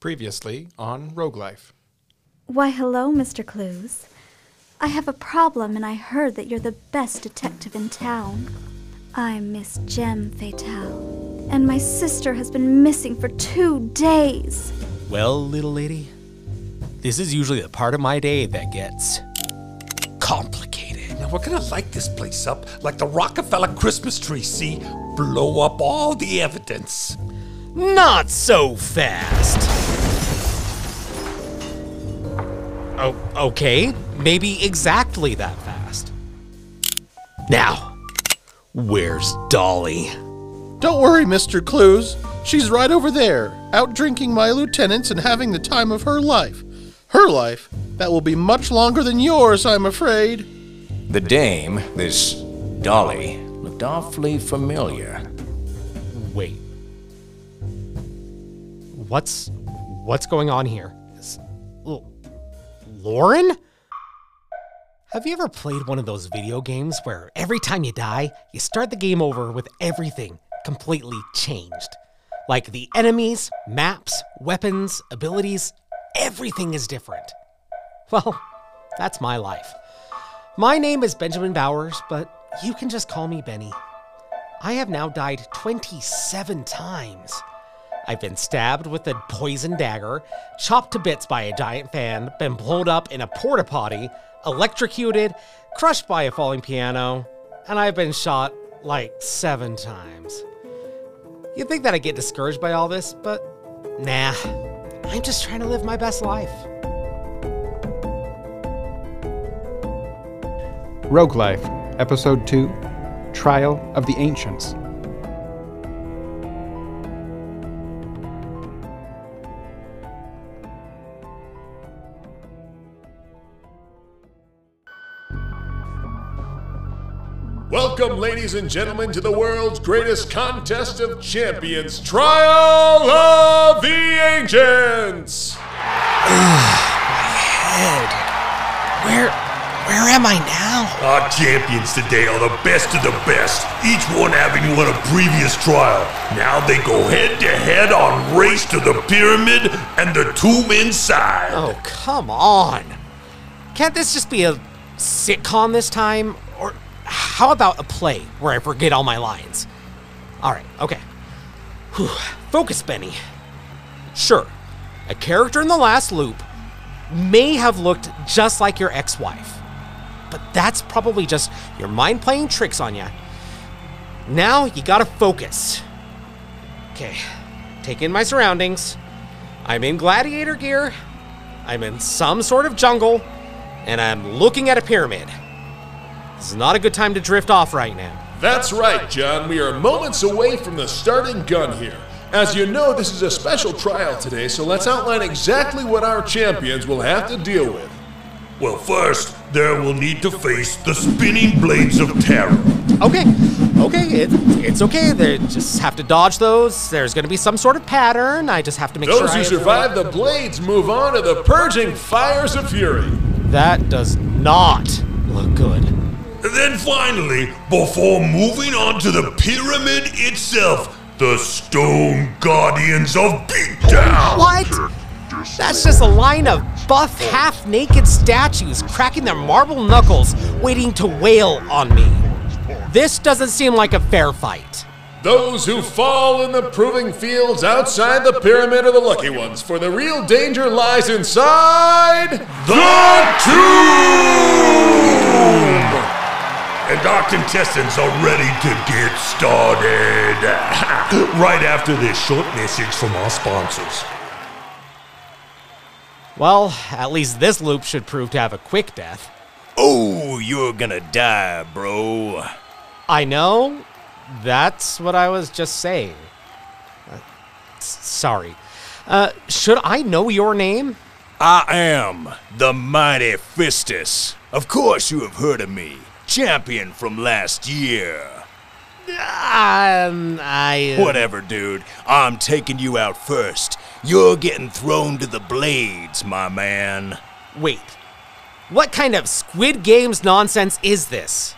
Previously on Rogue Life. Why, hello, Mr. Clues. I have a problem, and I heard that you're the best detective in town. I'm Miss Gem Fatale, and my sister has been missing for two days. Well, little lady, this is usually the part of my day that gets complicated. Now we're gonna light this place up like the Rockefeller Christmas tree, see? Blow up all the evidence. Not so fast. Oh, okay. Maybe exactly that fast. Now, where's Dolly? Don't worry, Mr. Clues. She's right over there, out drinking my lieutenants and having the time of her life. Her life that will be much longer than yours, I'm afraid. The dame, this Dolly, looked awfully familiar. Wait. What's what's going on here? Lauren? Have you ever played one of those video games where every time you die, you start the game over with everything completely changed? Like the enemies, maps, weapons, abilities, everything is different. Well, that's my life. My name is Benjamin Bowers, but you can just call me Benny. I have now died 27 times. I've been stabbed with a poison dagger, chopped to bits by a giant fan, been blown up in a porta potty, electrocuted, crushed by a falling piano, and I've been shot like seven times. You'd think that I'd get discouraged by all this, but nah. I'm just trying to live my best life. Rogue Life, Episode 2 Trial of the Ancients. Welcome, ladies and gentlemen, to the world's greatest contest of champions, Trial of the Ancients! Ugh, my head. Where where am I now? Our champions today are the best of the best, each one having won a previous trial. Now they go head to head on Race to the Pyramid and the Tomb Inside. Oh, come on. Can't this just be a sitcom this time? How about a play where I forget all my lines? All right, okay. Whew. Focus, Benny. Sure, a character in the last loop may have looked just like your ex wife, but that's probably just your mind playing tricks on you. Now you gotta focus. Okay, take in my surroundings. I'm in gladiator gear. I'm in some sort of jungle, and I'm looking at a pyramid. This is not a good time to drift off right now. That's right, John. We are moments away from the starting gun here. As you know, this is a special trial today, so let's outline exactly what our champions will have to deal with. Well, first, there will need to face the spinning blades of terror. Okay, okay, it, it's okay. They just have to dodge those. There's gonna be some sort of pattern. I just have to make sure. Those I who survive the blades move on to the purging fires of fury. That does not look good. And then finally, before moving on to the pyramid itself, the Stone Guardians of Beatdown. What? That's just a line of buff, half naked statues cracking their marble knuckles, waiting to wail on me. This doesn't seem like a fair fight. Those who fall in the proving fields outside the pyramid are the lucky ones, for the real danger lies inside The Tomb! And our contestants are ready to get started. right after this short message from our sponsors. Well, at least this loop should prove to have a quick death. Oh, you're gonna die, bro. I know. That's what I was just saying. Uh, sorry. Uh, should I know your name? I am the mighty Fistus. Of course, you have heard of me, champion from last year. Um, I. uh, Whatever, dude. I'm taking you out first. You're getting thrown to the blades, my man. Wait. What kind of Squid Games nonsense is this?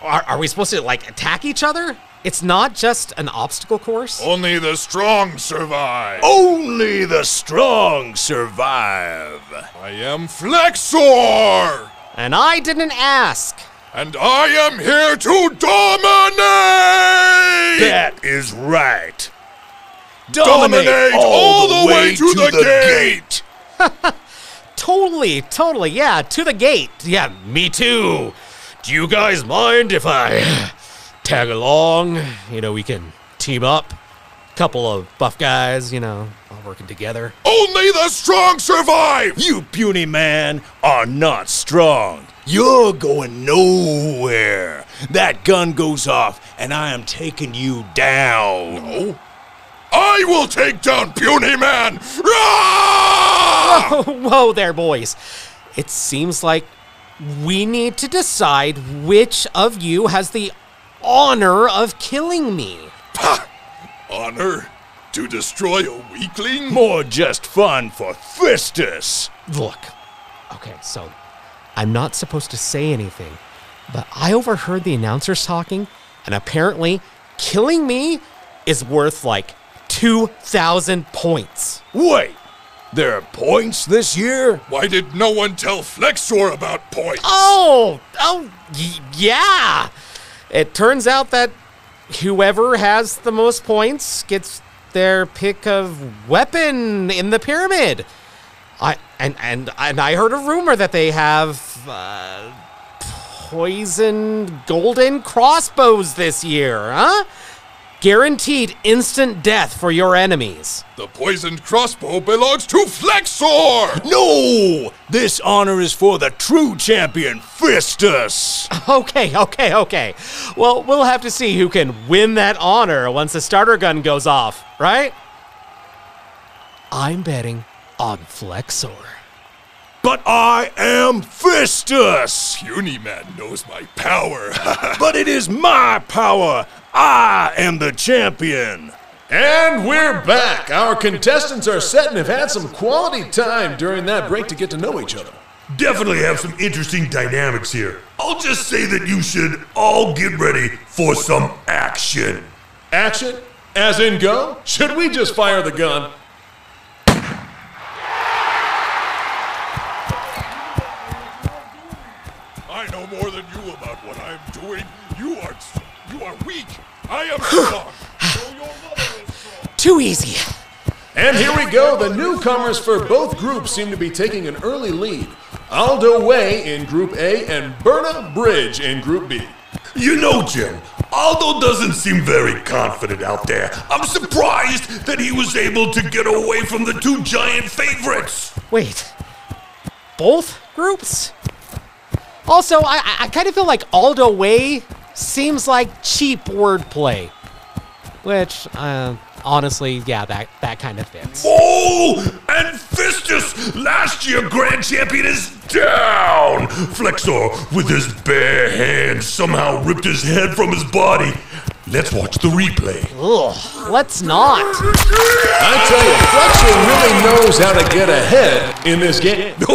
Are, are we supposed to, like, attack each other? it's not just an obstacle course? Only the strong survive. Only the strong survive. I am Flexor, And I didn't ask. and I am here to dominate. That is right. Dominate all the way to the gate. Totally, totally, yeah, to the gate. Yeah, me too. Do you guys mind if I tag along? You know, we can team up. Couple of buff guys, you know, all working together. Only the strong survive. You puny man are not strong. You're going nowhere. That gun goes off, and I am taking you down. Oh, I will take down puny man. Ah! Whoa there, boys. It seems like we need to decide which of you has the honor of killing me. Honor to destroy a weakling? More just fun for Fistus. Look, okay, so I'm not supposed to say anything, but I overheard the announcers talking, and apparently killing me is worth like 2,000 points. Wait, there are points this year? Why did no one tell Flexor about points? Oh, oh, y- yeah. It turns out that whoever has the most points gets their pick of weapon in the pyramid. I and and and I heard a rumor that they have uh, poisoned golden crossbows this year, huh? Guaranteed instant death for your enemies. The poisoned crossbow belongs to Flexor! No! This honor is for the true champion, Fistus! Okay, okay, okay. Well, we'll have to see who can win that honor once the starter gun goes off, right? I'm betting on Flexor. But I am Fistus! Puny man knows my power. But it is my power! I am the champion! and we're back. Our contestants are set and have had some quality time during that break to get to know each other. Definitely have some interesting dynamics here. I'll just say that you should all get ready for some action. Action? As in go? Should we just fire the gun? I know more than you about what I'm doing. You are you are weak. I am strong. So your mother is strong. Too easy. And here we go. The newcomers for both groups seem to be taking an early lead. Aldo Way in Group A and Berna Bridge in Group B. You know, Jim, Aldo doesn't seem very confident out there. I'm surprised that he was able to get away from the two giant favorites. Wait, both groups? Also, I, I- I kind of feel like Aldo Way seems like cheap wordplay. Which, uh, honestly, yeah, that, that kind of fits. Oh, and Fistus, last year grand champion, is down. Flexor, with his bare hands, somehow ripped his head from his body. Let's watch the replay. Ugh, let's not. I tell you, Flexor really knows how to get ahead in this game.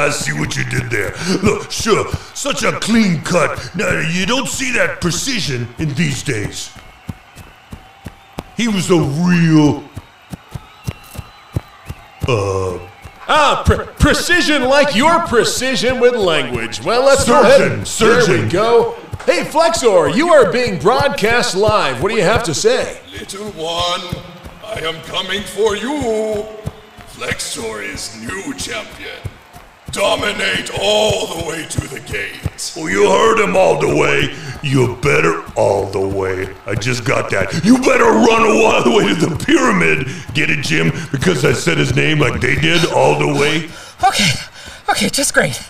I see what you did there. Look, sure, such a clean cut. Now, you don't see that precision in these days. He was a real. Uh. Ah, pre- precision like your precision with language. Well, let's go Surgeon, ahead. surgeon. There we go. Hey, Flexor, you are being broadcast live. What do you have to say? Little one, I am coming for you. Flexor is new champion. Dominate all the way to the gate. Oh, you heard him all the way. You better all the way. I just got that. You better run all the way to the pyramid. Get it, Jim? Because I said his name like they did all the way. Okay, okay, just great.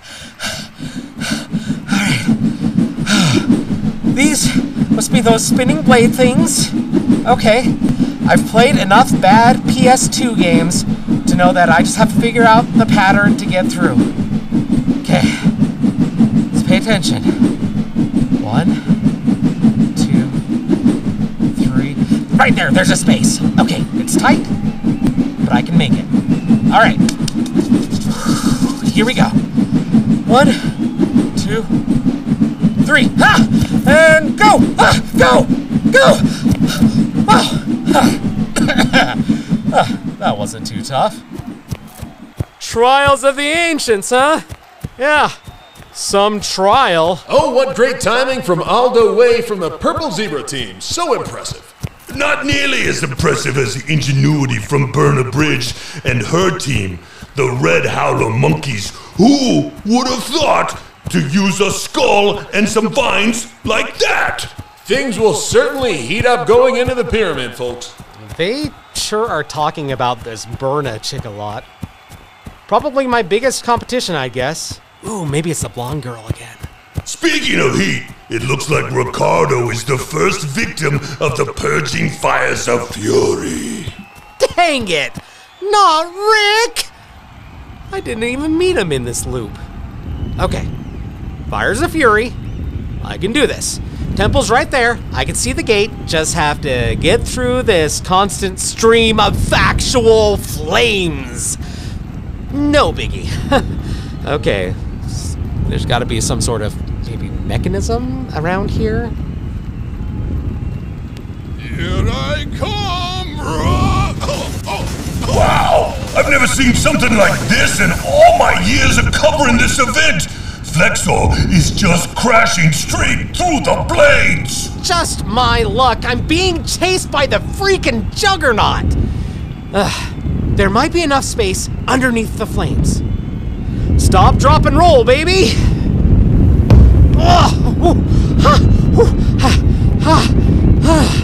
These must be those spinning blade things. Okay. I've played enough bad PS2 games to know that I just have to figure out the pattern to get through. Okay. Let's pay attention. One, two, three. Right there, there's a space. Okay, it's tight, but I can make it. Alright. Here we go. One, two, three, ha! And go! Ha! Go! Go! Oh. that wasn't too tough. Trials of the Ancients, huh? Yeah, some trial. Oh, what great timing from Aldo Way from the Purple Zebra team. So impressive. Not nearly as impressive as the ingenuity from Berna Bridge and her team, the Red Howler Monkeys. Who would have thought to use a skull and some vines like that? Things will certainly heat up going into the pyramid, folks. They sure are talking about this Berna chick a lot. Probably my biggest competition, I guess. Ooh, maybe it's the blonde girl again. Speaking of heat, it looks like Ricardo is the first victim of the purging fires of fury. Dang it! Not Rick! I didn't even meet him in this loop. Okay. Fires of Fury. I can do this. Temple's right there. I can see the gate. Just have to get through this constant stream of factual flames. No biggie. okay. There's got to be some sort of maybe mechanism around here. Here I come! Oh, oh, wow! I've never seen something like this in all my years of covering this event! Flexor is just crashing straight through the blades! Just my luck. I'm being chased by the freaking juggernaut. Ugh. There might be enough space underneath the flames. Stop, drop, and roll, baby. Ooh. Ha. Ooh. Ha. Ha.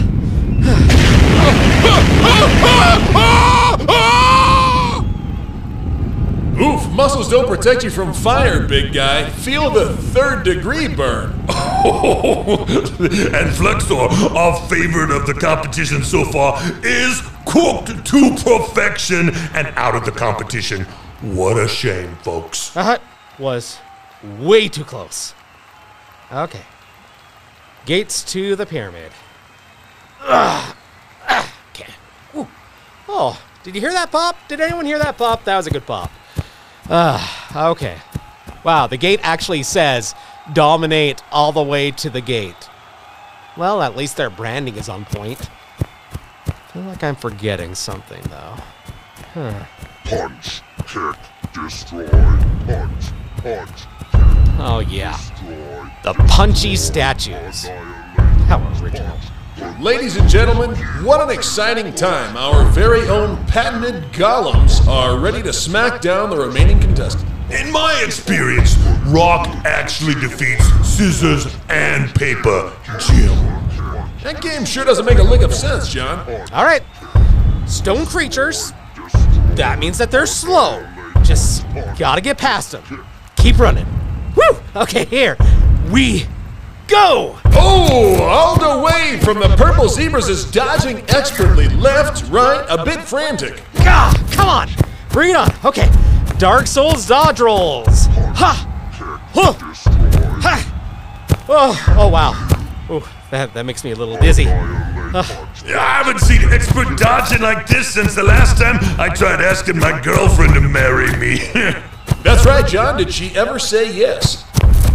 Oof, muscles don't protect you from fire, big guy. Feel the third degree burn. and Flexor, our favorite of the competition so far, is cooked to perfection and out of the competition. What a shame, folks. That was way too close. Okay. Gates to the pyramid. Ugh. Ah, Okay. Ooh. Oh, did you hear that pop? Did anyone hear that pop? That was a good pop. Ah, okay. Wow, the gate actually says dominate all the way to the gate. Well, at least their branding is on point. I feel like I'm forgetting something, though. Huh. Punch, kick, destroy, punch, punch, Oh, yeah. destroy. The punchy statues. How original. Ladies and gentlemen, what an exciting time. Our very own patented golems are ready to smack down the remaining contestants. In my experience, rock actually defeats scissors and paper, Jim. That game sure doesn't make a lick of sense, John. All right. Stone creatures. That means that they're slow. Just gotta get past them. Keep running. Woo! Okay, here. We go! Oh, Aldo Way from the Purple Zebras is dodging expertly left, right, a bit frantic. Ah, come on! Bring it on. Okay. Dark Souls dodge rolls. Ha! Huh. Ha! Oh, oh wow. Ooh, that, that makes me a little dizzy. Ah, I haven't seen expert dodging like this since the last time I tried asking my girlfriend to marry me. That's right, John. Did she ever say yes?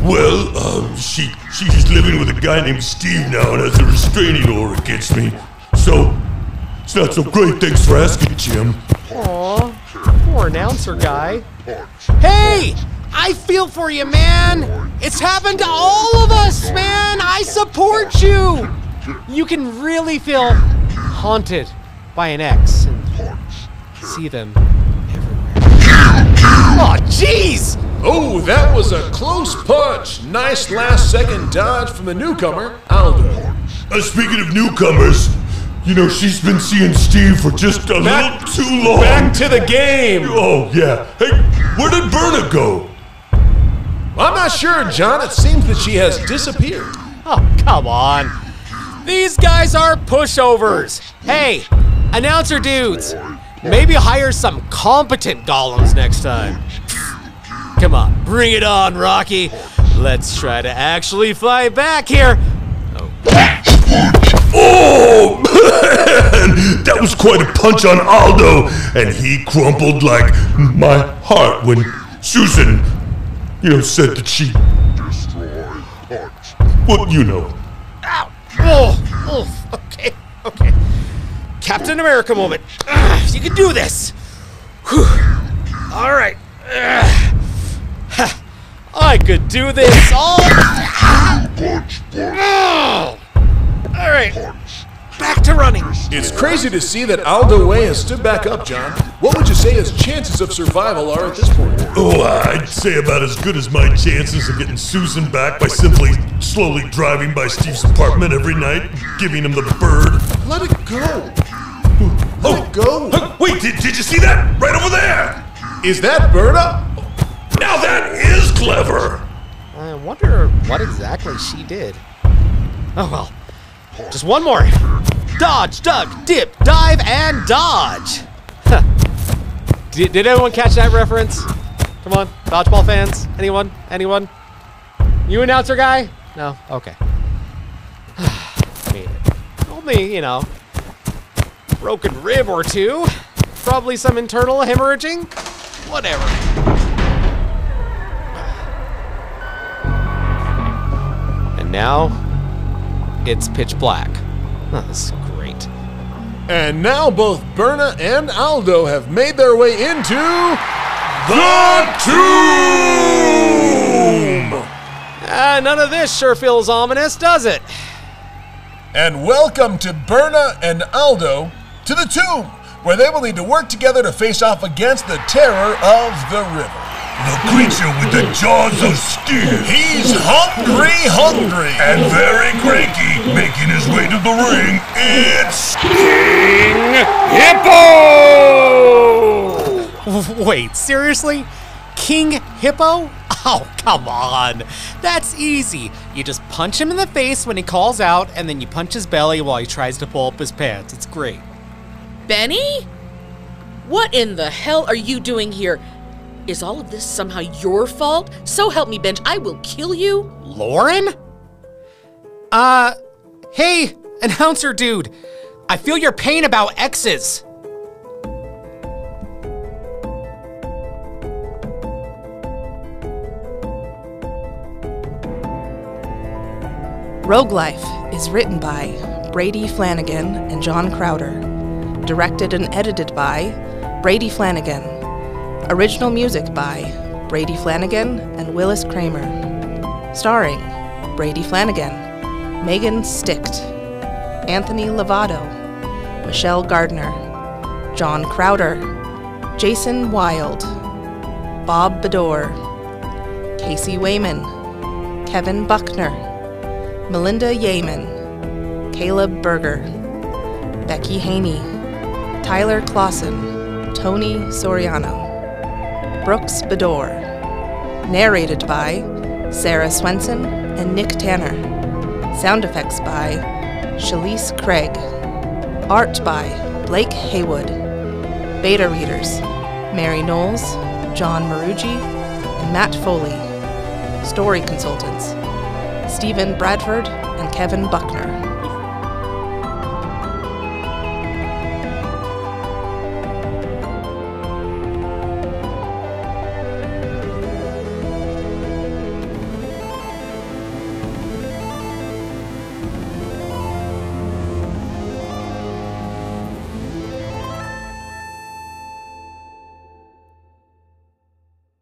Well, um, she she's living with a guy named Steve now and has a restraining order against me. So, it's not so great. Thanks for asking, Jim. Aw, poor announcer guy. Hey! I feel for you, man! It's happened to all of us, man! I support you! You can really feel haunted by an ex and see them everywhere. Oh, jeez! Oh, that was a close punch. Nice last second dodge from the newcomer, Aldo. Uh, speaking of newcomers, you know she's been seeing Steve for just a Back- little too long. Back to the game. Oh yeah. Hey, where did Berna go? I'm not sure, John. It seems that she has disappeared. Oh, come on. These guys are pushovers. Hey, announcer dudes, maybe hire some competent golems next time. Come on, bring it on, Rocky. Let's try to actually fight back here. Oh man, that was quite a punch on Aldo, and he crumpled like my heart when Susan, you know, said that she. Destroy, punch, Well, you know. Ow! Oh, oh, okay, okay. Captain America moment. Ugh, you can do this. Whew. All right. Ugh. Ha. I could do this all. Punch, punch, All right. Back to running. It's crazy to see that Aldo Way has stood back up, John. What would you say his chances of survival are at this point? Oh, I'd say about as good as my chances of getting Susan back by simply slowly driving by Steve's apartment every night, giving him the bird. Let it go. Oh. Let it go. Huh, Wait, did, did you see that? Right over there! Is that Berta? Now that is clever! I wonder what exactly she did. Oh well. Just one more. Dodge, duck, dip, dive, and dodge. Huh. did, did anyone catch that reference? Come on, dodgeball fans. Anyone? Anyone? You announcer guy? No? Okay. Made it. Only, you know, broken rib or two. Probably some internal hemorrhaging. Whatever. Now, it's pitch black. Oh, this is great. And now both Berna and Aldo have made their way into The Tomb! Ah, none of this sure feels ominous, does it? And welcome to Berna and Aldo to the tomb, where they will need to work together to face off against the terror of the river. The creature with the jaws of steel. He's hungry, hungry. And very cranky, making his way to the ring. It's King Hippo! Wait, seriously? King Hippo? Oh, come on. That's easy. You just punch him in the face when he calls out, and then you punch his belly while he tries to pull up his pants. It's great. Benny? What in the hell are you doing here? Is all of this somehow your fault? So help me, Benj, I will kill you. Lauren? Uh, hey, announcer dude. I feel your pain about exes. Rogue Life is written by Brady Flanagan and John Crowder, directed and edited by Brady Flanagan, original music by Brady Flanagan and Willis Krammer, starring Brady Flanagan, Megan Sticht, Anthony Lovato, Michelle Gardner, John Crowder, Jason Wild, Bob Bedore, Casey Wayman, Kevin Buckner, Melinda Yeaman, Kaelob Berger, Becky Haynie, Tyler Clawson, Tony Soriano, Brooks Bedore. Narrated by Sarah Swenson and Nick Tanner. Sound effects by Chalese Craig. Art by Blake Heywood. Beta readers Mary Knowles, Jon Maruji, and Mat Foley. Story consultants Stephen Bradford and Kevin Buckner.